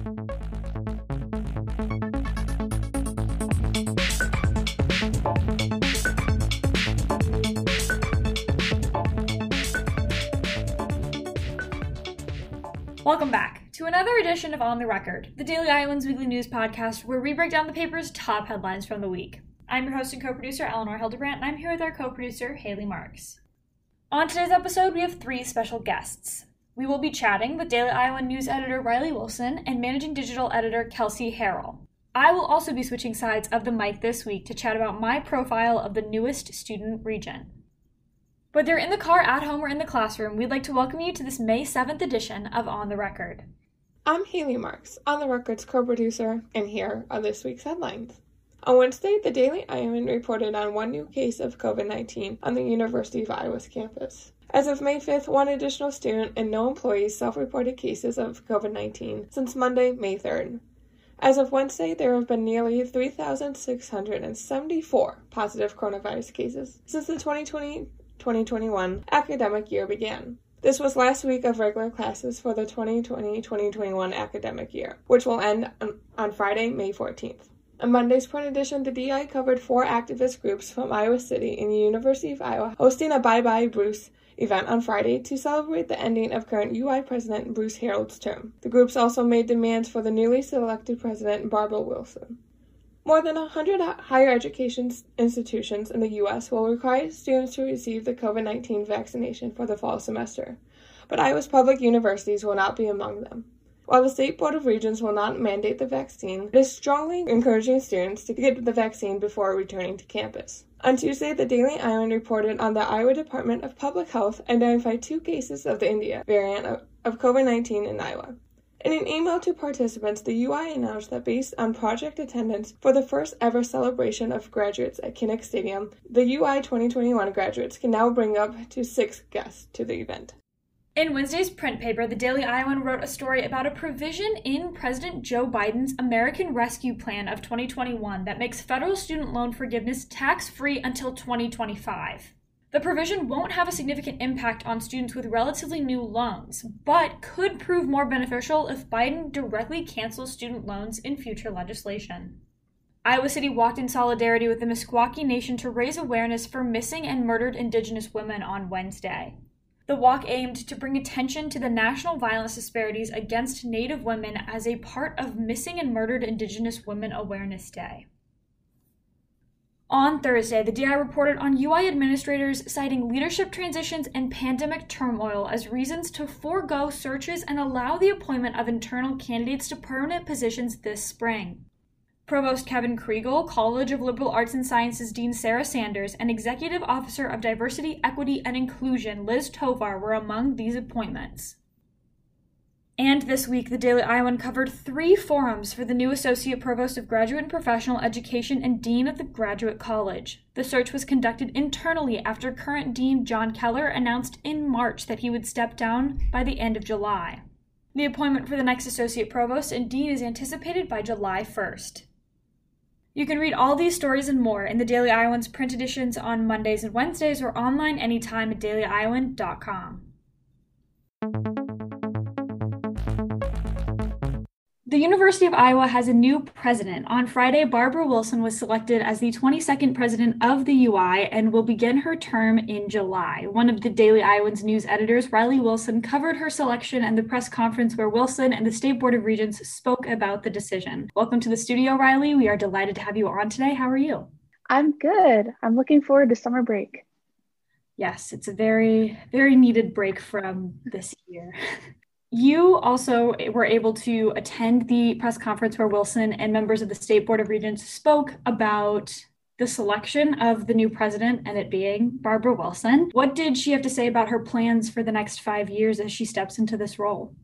Welcome back to another edition of On the Record, the Daily Iowan's weekly news podcast where we break down the paper's top headlines from the week. I'm your host and co producer, Eleanor Hildebrandt, and I'm here with our co producer, Hailey Marx. On today's episode, we have three special guests. We will be chatting with Daily Iowan news editor Rylee Wilson and managing digital editor Kelsey Harrell. I will also be switching sides of the mic this week to chat about my profile of the newest student regent. Whether in the car, at home, or in the classroom, we'd like to welcome you to this May 7th edition of On the Record. I'm Hailey Marx, On the Record's co producer, and here are this week's headlines. On Wednesday, the Daily Iowan reported on one new case of COVID 19 on the University of Iowa's campus. As of May 5th, one additional student and no employees self reported cases of COVID 19 since Monday, May 3rd. As of Wednesday, there have been nearly 3,674 positive coronavirus cases since the 2020 2021 academic year began. This was last week of regular classes for the 2020-2021 academic year, which will end on Friday, May 14th. On Monday's print edition, the DI covered four activist groups from Iowa City and the University of Iowa hosting a Bye Bye Bruce event on Friday to celebrate the ending of current UI President Bruce Harreld's term. The groups also made demands for the newly selected President Barbara Wilson. More than 100 higher education institutions in the U.S. will require students to receive the COVID 19 vaccination for the fall semester, but Iowa's public universities will not be among them. While the State Board of Regents will not mandate the vaccine, it is strongly encouraging students to get the vaccine before returning to campus. On Tuesday, the Daily Iowan reported on the Iowa Department of Public Health identified two cases of the India variant of COVID 19 in Iowa. In an email to participants, the UI announced that based on project attendance for the first ever celebration of graduates at Kinnick Stadium, the UI 2021 graduates can now bring up to six guests to the event. In Wednesday's print paper, the Daily Iowan wrote a story about a provision in President Joe Biden's American Rescue Plan of 2021 that makes federal student loan forgiveness tax free until 2025. The provision won't have a significant impact on students with relatively new loans, but could prove more beneficial if Biden directly cancels student loans in future legislation. Iowa City walked in solidarity with the Meskwaki Nation to raise awareness for missing and murdered Indigenous women on Wednesday. The walk aimed to bring attention to the national violence disparities against Native women as a part of Missing and Murdered Indigenous Women Awareness Day. On Thursday, the DI reported on UI administrators citing leadership transitions and pandemic turmoil as reasons to forego searches and allow the appointment of internal candidates to permanent positions this spring. Provost Kevin Kregel, College of Liberal Arts and Sciences Dean Sarah Sanders, and Executive Officer of Diversity, Equity, and Inclusion Liz Tovar were among these appointments. And this week, the Daily Iowan covered three forums for the new Associate Provost of Graduate and Professional Education and Dean of the Graduate College. The search was conducted internally after current Dean John Keller announced in March that he would step down by the end of July. The appointment for the next Associate Provost and Dean is anticipated by July 1st. You can read all these stories and more in the Daily Iowan's print editions on Mondays and Wednesdays or online anytime at dailyiowan.com. The University of Iowa has a new president. On Friday, Barbara Wilson was selected as the 22nd president of the UI and will begin her term in July. One of the Daily Iowans news editors, Rylee Wilson, covered her selection and the press conference where Wilson and the State Board of Regents spoke about the decision. Welcome to the studio, Rylee. We are delighted to have you on today. How are you? I'm good. I'm looking forward to summer break. Yes, it's a very, very needed break from this year. You also were able to attend the press conference where Wilson and members of the State Board of Regents spoke about the selection of the new president and it being Barbara Wilson. What did she have to say about her plans for the next five years as she steps into this role?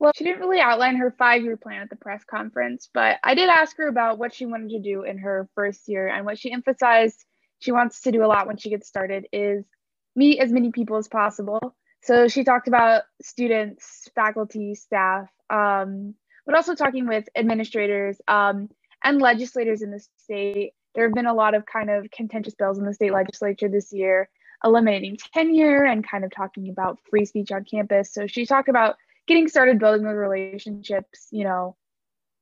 Well, she didn't really outline her five year plan at the press conference, but I did ask her about what she wanted to do in her first year. And what she emphasized she wants to do a lot when she gets started is meet as many people as possible so she talked about students, faculty, staff, um, but also talking with administrators um, and legislators in the state. There have been a lot of kind of contentious bills in the state legislature this year, eliminating tenure and kind of talking about free speech on campus. So she talked about getting started building those relationships, you know,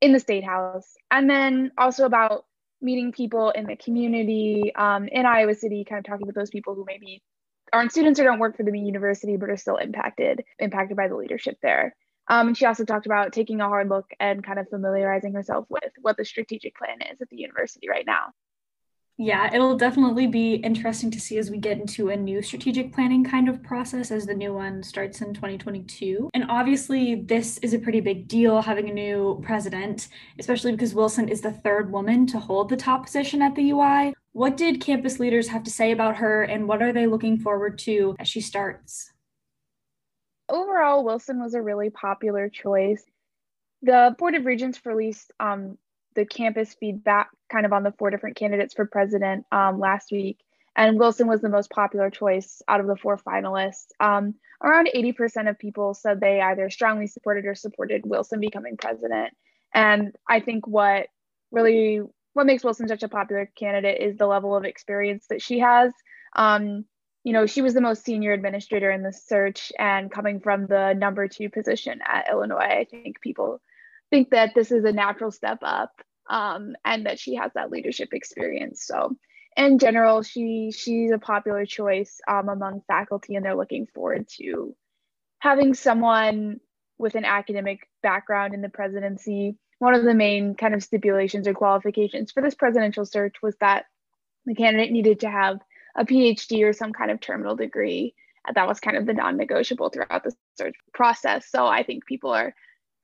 in the state house, and then also about meeting people in the community um, in Iowa City, kind of talking with those people who maybe aren't students or don't work for the university but are still impacted impacted by the leadership there. Um, and she also talked about taking a hard look and kind of familiarizing herself with what the strategic plan is at the university right now. Yeah, it'll definitely be interesting to see as we get into a new strategic planning kind of process as the new one starts in 2022. And obviously, this is a pretty big deal having a new president, especially because Wilson is the third woman to hold the top position at the UI. What did campus leaders have to say about her, and what are they looking forward to as she starts? Overall, Wilson was a really popular choice. The Board of Regents released um, the campus feedback kind of on the four different candidates for president um, last week. And Wilson was the most popular choice out of the four finalists. Um, around 80% of people said they either strongly supported or supported Wilson becoming president. And I think what really what makes Wilson such a popular candidate is the level of experience that she has. Um, you know, she was the most senior administrator in the search, and coming from the number two position at Illinois, I think people think that this is a natural step up um, and that she has that leadership experience. So in general, she she's a popular choice um, among faculty, and they're looking forward to having someone with an academic background in the presidency. One of the main kind of stipulations or qualifications for this presidential search was that the candidate needed to have a PhD or some kind of terminal degree. That was kind of the non-negotiable throughout the search process. So I think people are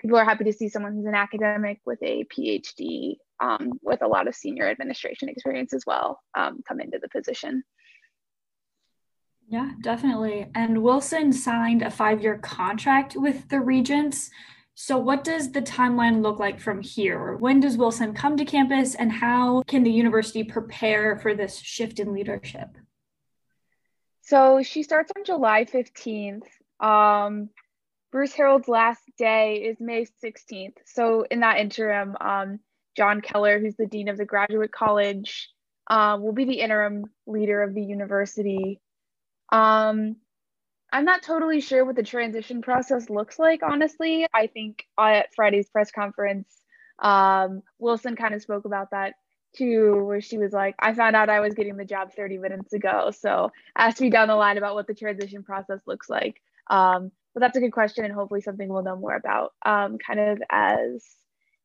people are happy to see someone who's an academic with a PhD um, with a lot of senior administration experience as well um, come into the position. Yeah, definitely. And Wilson signed a five year contract with the Regents. So, what does the timeline look like from here? When does Wilson come to campus, and how can the university prepare for this shift in leadership? So, she starts on July 15th. Um, Bruce Harreld's last day is May 16th. So in that interim, um, John Keller, who's the dean of the graduate college, uh, will be the interim leader of the university. Um, I'm not totally sure what the transition process looks like, honestly. I think at Friday's press conference, um, Wilson kind of spoke about that too, where she was like, I found out I was getting the job 30 minutes ago. So ask me down the line about what the transition process looks like. Um, but that's a good question and hopefully something we'll know more about um, kind of as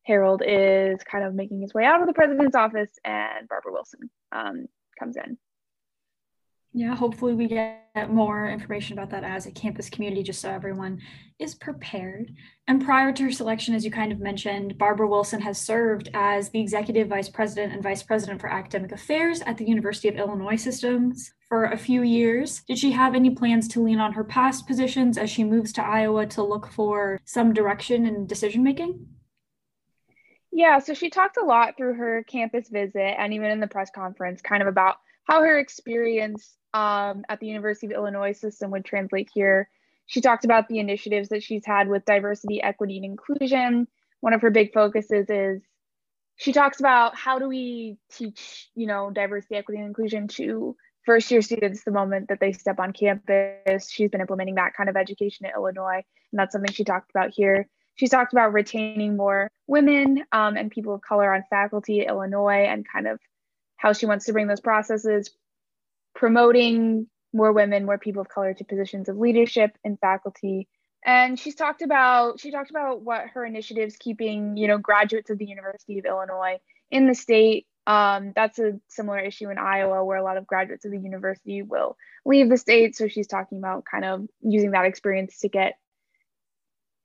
Harreld is kind of making his way out of the president's office and Barbara Wilson um, comes in. Yeah, hopefully we get more information about that as a campus community, just so everyone is prepared. And prior to her selection, as you kind of mentioned, Barbara Wilson has served as the executive vice president and vice president for academic affairs at the University of Illinois Systems for a few years. Did she have any plans to lean on her past positions as she moves to Iowa to look for some direction in decision making? Yeah, so she talked a lot through her campus visit and even in the press conference, kind of about how her experience um, at the University of Illinois system would translate here. She talked about the initiatives that she's had with diversity, equity, and inclusion. One of her big focuses is she talks about how do we teach, you know, diversity, equity, and inclusion to first year students the moment that they step on campus. She's been implementing that kind of education in Illinois, and that's something she talked about here. She's talked about retaining more women um, and people of color on faculty at Illinois and kind of how she wants to bring those processes promoting more women, more people of color to positions of leadership in faculty. And she's talked about she talked about what her initiatives keeping you know graduates of the University of Illinois in the state. Um, that's a similar issue in Iowa where a lot of graduates of the university will leave the state. So she's talking about kind of using that experience to get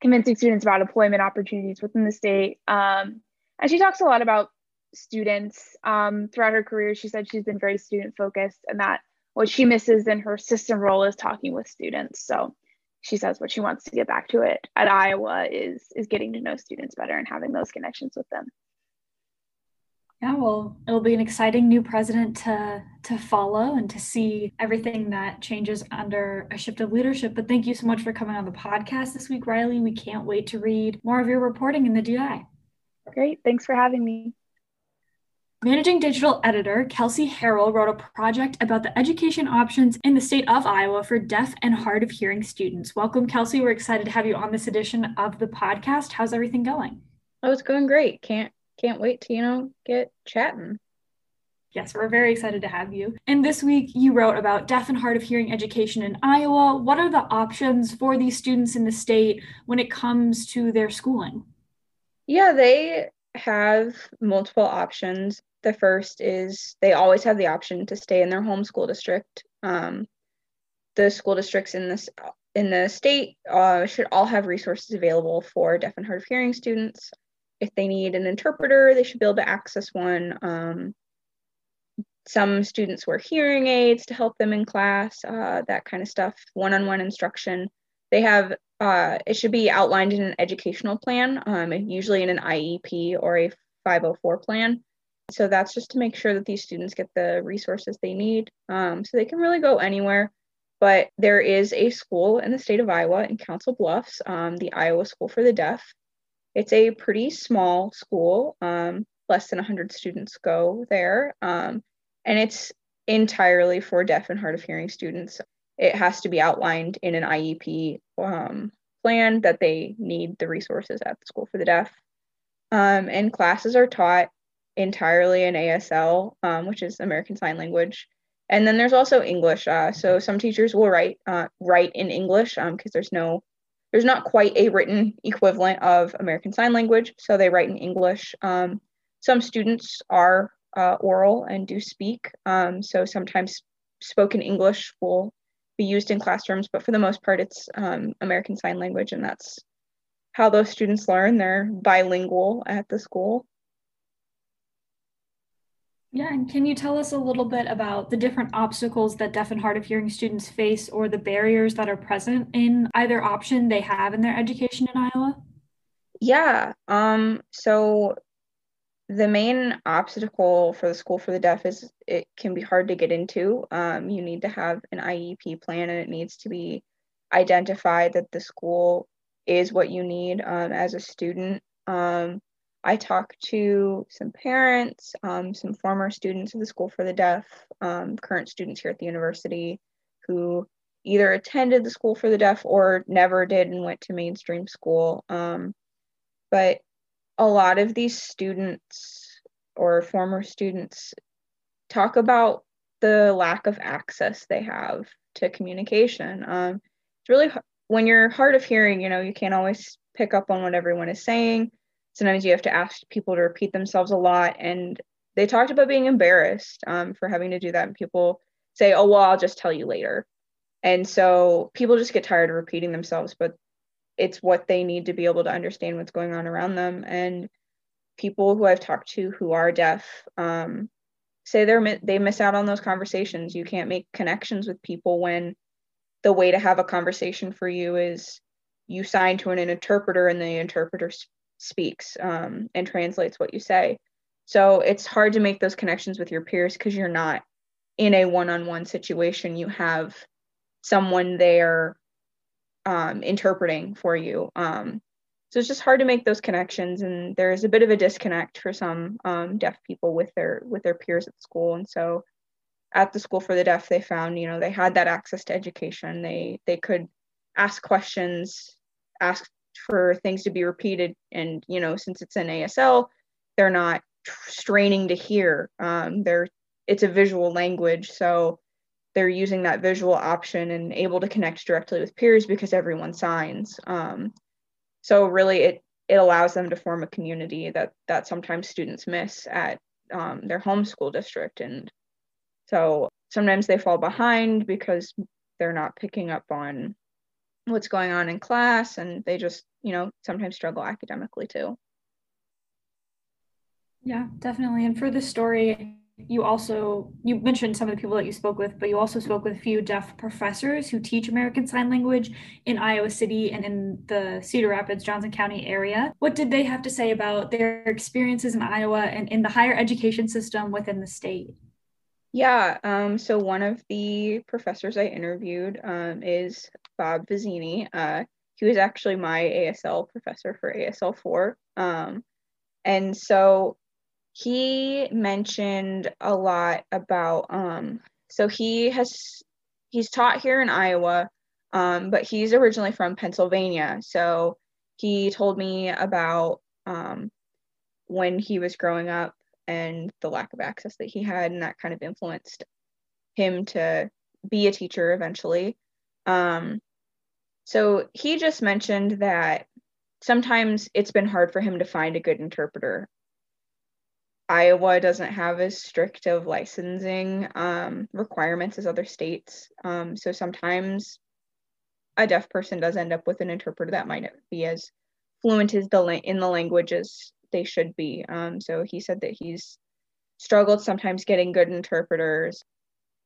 convincing students about employment opportunities within the state. Um, and she talks a lot about students um, throughout her career. She said she's been very student focused and that what she misses in her system role is talking with students. So she says what she wants to get back to it at Iowa is is getting to know students better and having those connections with them. Yeah, well, it'll be an exciting new president to to follow and to see everything that changes under a shift of leadership. But thank you so much for coming on the podcast this week, Rylee. We can't wait to read more of your reporting in the DI. Great. Thanks for having me. Managing digital editor Kelsey Harrell wrote a project about the education options in the state of Iowa for deaf and hard of hearing students. Welcome, Kelsey. We're excited to have you on this edition of the podcast. How's everything going? Oh, it's going great. Can't can't wait to, you know, get chatting. Yes, we're very excited to have you. And this week you wrote about deaf and hard of hearing education in Iowa. What are the options for these students in the state when it comes to their schooling? Yeah, they have multiple options. The first is they always have the option to stay in their home school district. Um, the school districts in this in the state uh, should all have resources available for deaf and hard of hearing students. If they need an interpreter, they should be able to access one. Um, some students wear hearing aids to help them in class, uh, that kind of stuff, one on one instruction. They have, uh, it should be outlined in an educational plan, um, usually in an IEP or a 504 plan. So that's just to make sure that these students get the resources they need um, so they can really go anywhere but there is a school in the state of Iowa in Council Bluffs, um, the Iowa School for the Deaf. It's a pretty small school, um, less than 100 students go there, um, and it's entirely for deaf and hard of hearing students. It has to be outlined in an IEP um, plan that they need the resources at the School for the Deaf. Um, and classes are taught entirely in ASL, um, which is American Sign Language and then there's also English. Uh, so some teachers will write uh, write in English because um, there's no there's not quite a written equivalent of American Sign Language, so they write in English. Um, some students are uh, oral and do speak, um, so sometimes spoken English will be used in classrooms, but for the most part, it's um, American Sign Language, and that's how those students learn. They're bilingual at the school. Yeah, and can you tell us a little bit about the different obstacles that deaf and hard of hearing students face or the barriers that are present in either option they have in their education in Iowa? Yeah, um, so the main obstacle for the School for the Deaf is it can be hard to get into. Um, you need to have an IEP plan and it needs to be identified that the school is what you need um, as a student. Um, I talked to some parents, um, some former students of the School for the Deaf, um, current students here at the university who either attended the School for the Deaf or never did and went to mainstream school. Um, but a lot of these students or former students talk about the lack of access they have to communication. Um, it's really when you're hard of hearing, you know, you can't always pick up on what everyone is saying sometimes you have to ask people to repeat themselves a lot and they talked about being embarrassed um, for having to do that and people say oh well i'll just tell you later and so people just get tired of repeating themselves but it's what they need to be able to understand what's going on around them and people who i've talked to who are deaf um, say they're they miss out on those conversations you can't make connections with people when the way to have a conversation for you is you sign to an, an interpreter and the interpreter speaks um, and translates what you say. So it's hard to make those connections with your peers because you're not in a one on one situation. You have someone there um, interpreting for you. Um, so it's just hard to make those connections, and there's a bit of a disconnect for some um, deaf people with their with their peers at school. And so, at the school for the deaf, they found you know they had that access to education. They they could ask questions, ask for things to be repeated and you know since it's an asl they're not straining to hear um, they're it's a visual language so they're using that visual option and able to connect directly with peers because everyone signs. Um, so really it it allows them to form a community that that sometimes students miss at um, their home school district. And so sometimes they fall behind because they're not picking up on what's going on in class and they just you know sometimes struggle academically too. Yeah definitely. And for the story you also you mentioned some of the people that you spoke with but you also spoke with a few deaf professors who teach american sign language in iowa city and in the cedar rapids johnson county area what did they have to say about their experiences in iowa and in the higher education system within the state yeah, um, so one of the professors I interviewed um, is Bob Vizzini. Uh, he was actually my ASL professor for ASL 4. Um, and so he mentioned a lot about, um, so he has, he's taught here in Iowa, um, but he's originally from Pennsylvania. So he told me about um, when he was growing up and the lack of access that he had, and that kind of influenced him to be a teacher eventually. Um, so he just mentioned that sometimes it's been hard for him to find a good interpreter. Iowa doesn't have as strict of licensing um, requirements as other states. Um, so sometimes a deaf person does end up with an interpreter that might not be as fluent as the in the language as they should be. Um, so he said that he's struggled sometimes getting good interpreters.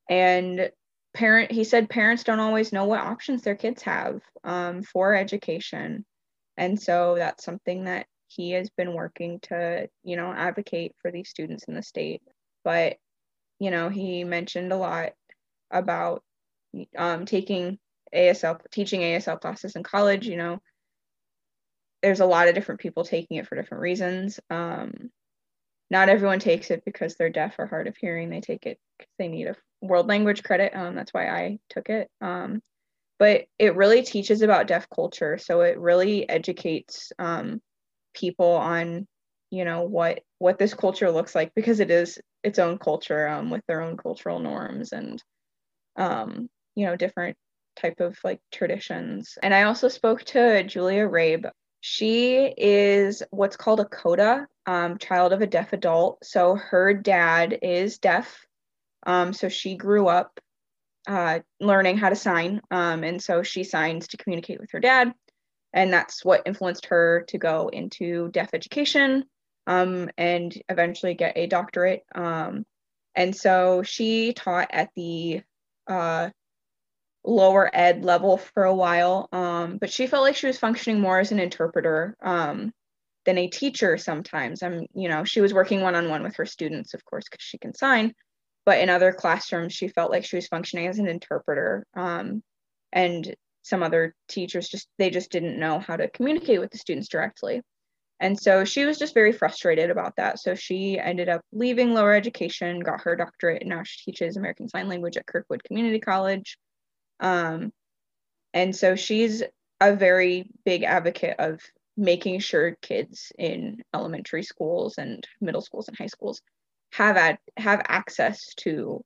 And parent he said parents don't always know what options their kids have um, for education and so that's something that he has been working to you know advocate for these students in the state but you know he mentioned a lot about um, taking asl teaching asl classes in college you know there's a lot of different people taking it for different reasons um, not everyone takes it because they're deaf or hard of hearing they take it because they need a world language credit. Um, that's why I took it. Um, but it really teaches about deaf culture. So it really educates um, people on, you know, what what this culture looks like because it is its own culture um, with their own cultural norms and, um, you know, different type of like traditions. And I also spoke to Julia Rabe. She is what's called a CODA, um, child of a deaf adult. So her dad is deaf um, so she grew up uh, learning how to sign. Um, and so she signs to communicate with her dad. And that's what influenced her to go into deaf education um, and eventually get a doctorate. Um, and so she taught at the uh, lower ed level for a while, um, but she felt like she was functioning more as an interpreter um, than a teacher sometimes. I'm, you know, she was working one on one with her students, of course, because she can sign but in other classrooms she felt like she was functioning as an interpreter um, and some other teachers just they just didn't know how to communicate with the students directly. And so she was just very frustrated about that. So she ended up leaving lower education got her doctorate and now she teaches american sign language at kirkwood community college. Um, and so she's a very big advocate of making sure kids in elementary schools and middle schools and high schools have ad- have access to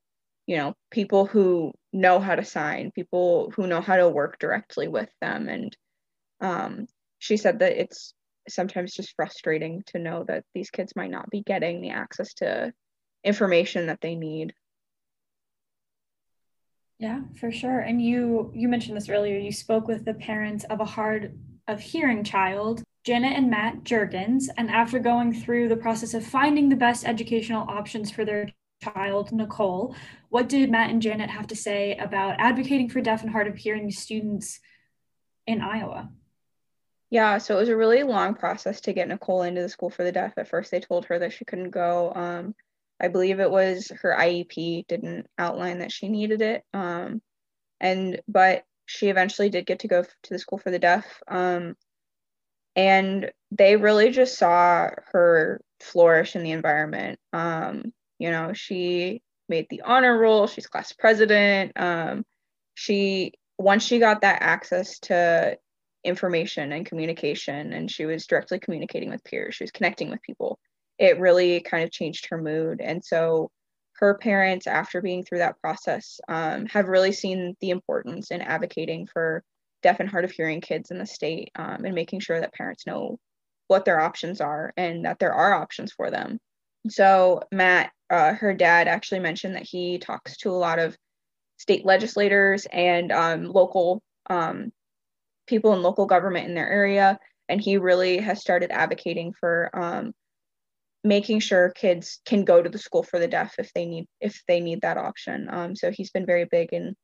you know people who know how to sign people who know how to work directly with them. And um, she said that it's sometimes just frustrating to know that these kids might not be getting the access to information that they need. Yeah for sure. And you you mentioned this earlier. You spoke with the parents of a hard of hearing child Janet and Matt Jurgens, and after going through the process of finding the best educational options for their child, Nicole, what did Matt and Janet have to say about advocating for deaf and hard of hearing students in Iowa? Yeah, so it was a really long process to get Nicole into the school for the deaf. At first, they told her that she couldn't go. Um, I believe it was her IEP didn't outline that she needed it. Um, and but she eventually did get to go to the school for the deaf. Um, and they really just saw her flourish in the environment. Um, you know, she made the honor roll, she's class president. Um, she once she got that access to information and communication and she was directly communicating with peers, she was connecting with people, it really kind of changed her mood. And so her parents, after being through that process, um, have really seen the importance in advocating for deaf and hard of hearing kids in the state um, and making sure that parents know what their options are and that there are options for them. So, Matt, uh, her dad actually mentioned that he talks to a lot of state legislators and um, local um, people in local government in their area. And he really has started advocating for um, making sure kids can go to the school for the deaf if they need if they need that option. Um, so he's been very big in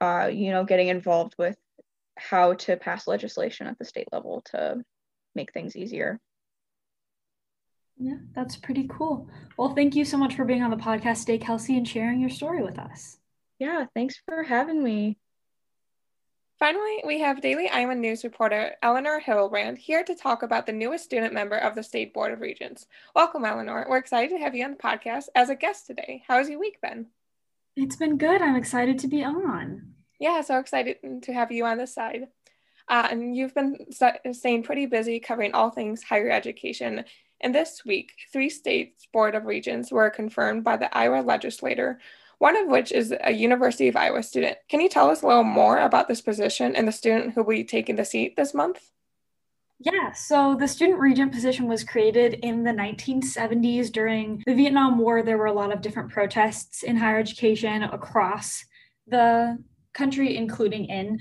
uh, you know, getting involved with how to pass legislation at the state level to make things easier. Yeah, that's pretty cool. Well, thank you so much for being on the podcast today, Kelsey, and sharing your story with us. Yeah, thanks for having me. Finally, we have Daily Iowan News reporter Eleanor Hildebrandt here to talk about the newest student member of the State Board of Regents. Welcome, Eleanor. We're excited to have you on the podcast as a guest today. How has your week been? It's been good. I'm excited to be on. Yeah, so excited to have you on this side. Uh, and you've been staying pretty busy covering all things higher education. And this week, three states' Board of Regents were confirmed by the Iowa legislator, one of which is a University of Iowa student. Can you tell us a little more about this position and the student who will be taking the seat this month? Yeah, so the student regent position was created in the 1970s during the Vietnam War. There were a lot of different protests in higher education across the country, including in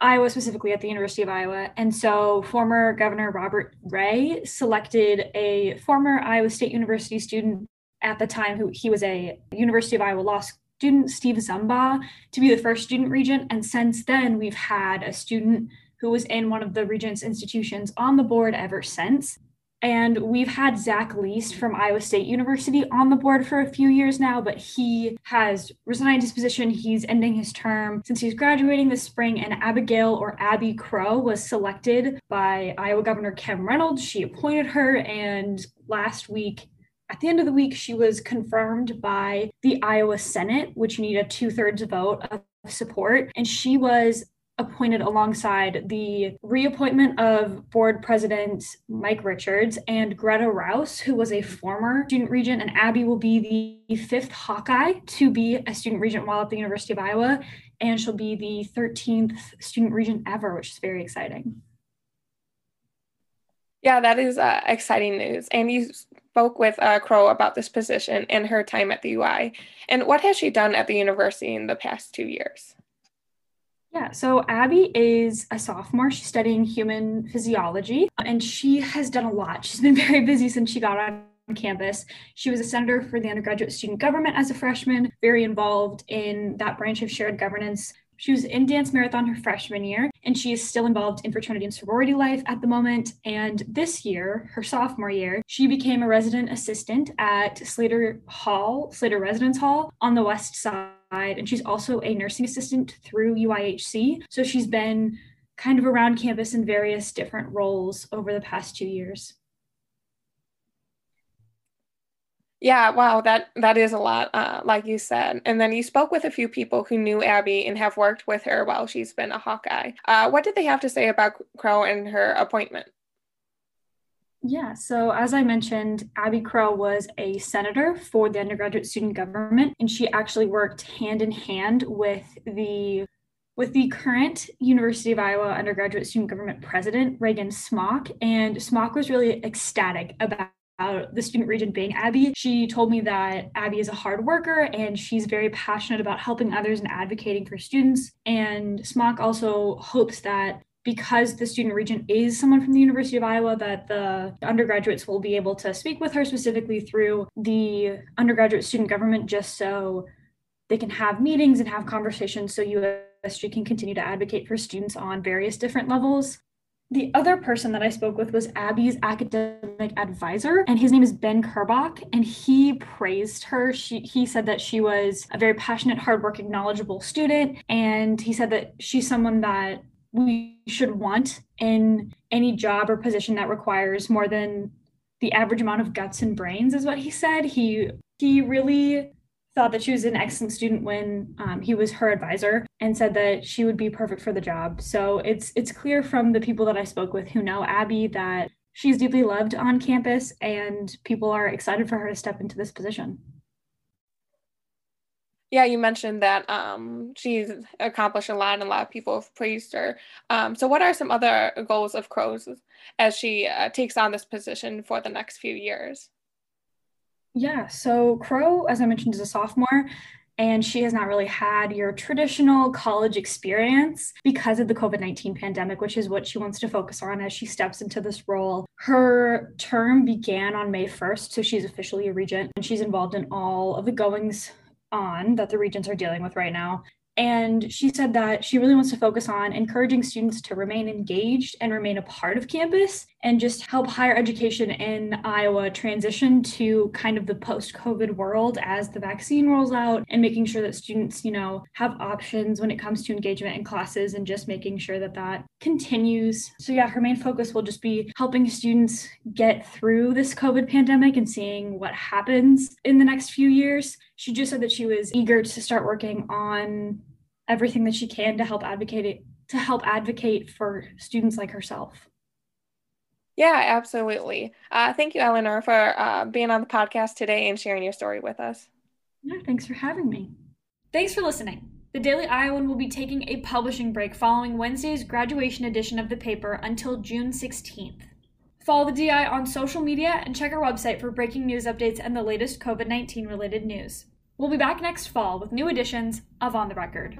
Iowa, specifically at the University of Iowa. And so former Governor Robert Ray selected a former Iowa State University student at the time who he was a University of Iowa law student, Steve Zumbach, to be the first student regent. And since then, we've had a student who was in one of the regent's institutions on the board ever since. And we've had Zach Least from Iowa State University on the board for a few years now, but he has resigned his position. He's ending his term since he's graduating this spring. And Abigail or Abby Crow was selected by Iowa Governor Kim Reynolds. She appointed her, and last week, at the end of the week, she was confirmed by the Iowa Senate, which you need a two thirds vote of support. And she was appointed alongside the reappointment of board president Mike Richards and Greta Rouse, who was a former student regent, and Abby will be the fifth Hawkeye to be a student regent while at the University of Iowa, and she'll be the 13th student regent ever, which is very exciting. Yeah, that is uh, exciting news. And you spoke with uh, Crow about this position and her time at the UI. And what has she done at the university in the past two years? Yeah, so Abby is a sophomore. She's studying human physiology and she has done a lot. She's been very busy since she got on campus. She was a senator for the undergraduate student government as a freshman, very involved in that branch of shared governance. She was in Dance Marathon her freshman year, and she is still involved in fraternity and sorority life at the moment. And this year, her sophomore year, she became a resident assistant at Slater Hall, Slater Residence Hall on the west side. And she's also a nursing assistant through UIHC. So she's been kind of around campus in various different roles over the past two years. Yeah, wow, that that is a lot, uh, like you said. And then you spoke with a few people who knew Abby and have worked with her while she's been a Hawkeye. Uh, what did they have to say about Crow and her appointment? Yeah, so as I mentioned, Abby Crow was a senator for the undergraduate student government, and she actually worked hand in hand with the with the current University of Iowa undergraduate student government president, Reagan Smock. And Smock was really ecstatic about about the student regent being Abby. She told me that Abby is a hard worker and she's very passionate about helping others and advocating for students. And Smock also hopes that because the student regent is someone from the University of Iowa, that the undergraduates will be able to speak with her specifically through the undergraduate student government just so they can have meetings and have conversations so USG can continue to advocate for students on various different levels. The other person that I spoke with was Abby's academic advisor, and his name is Ben Kerbach, and he praised her. She, he said that she was a very passionate, hardworking, knowledgeable student, and he said that she's someone that we should want in any job or position that requires more than the average amount of guts and brains, is what he said. He he really thought that she was an excellent student when um, he was her advisor and said that she would be perfect for the job. So it's it's clear from the people that I spoke with who know Abby that she's deeply loved on campus and people are excited for her to step into this position. Yeah, you mentioned that um, she's accomplished a lot and a lot of people have praised her. Um, so, what are some other goals of Crow's as she uh, takes on this position for the next few years? Yeah, so Crow, as I mentioned, is a sophomore, and she has not really had your traditional college experience because of the COVID 19 pandemic, which is what she wants to focus on as she steps into this role. Her term began on May 1st, so she's officially a regent, and she's involved in all of the goings on that the regents are dealing with right now. And she said that she really wants to focus on encouraging students to remain engaged and remain a part of campus and just help higher education in Iowa transition to kind of the post COVID world as the vaccine rolls out and making sure that students, you know, have options when it comes to engagement in classes and just making sure that that continues. So, yeah, her main focus will just be helping students get through this COVID pandemic and seeing what happens in the next few years. She just said that she was eager to start working on everything that she can to help advocate it, to help advocate for students like herself. Yeah, absolutely. Uh, thank you, Eleanor, for uh, being on the podcast today and sharing your story with us. Yeah, thanks for having me. Thanks for listening. The Daily Iowan will be taking a publishing break following Wednesday's graduation edition of the paper until June 16th. Follow the DI on social media and check our website for breaking news updates and the latest COVID 19 related news. We'll be back next fall with new editions of On the Record.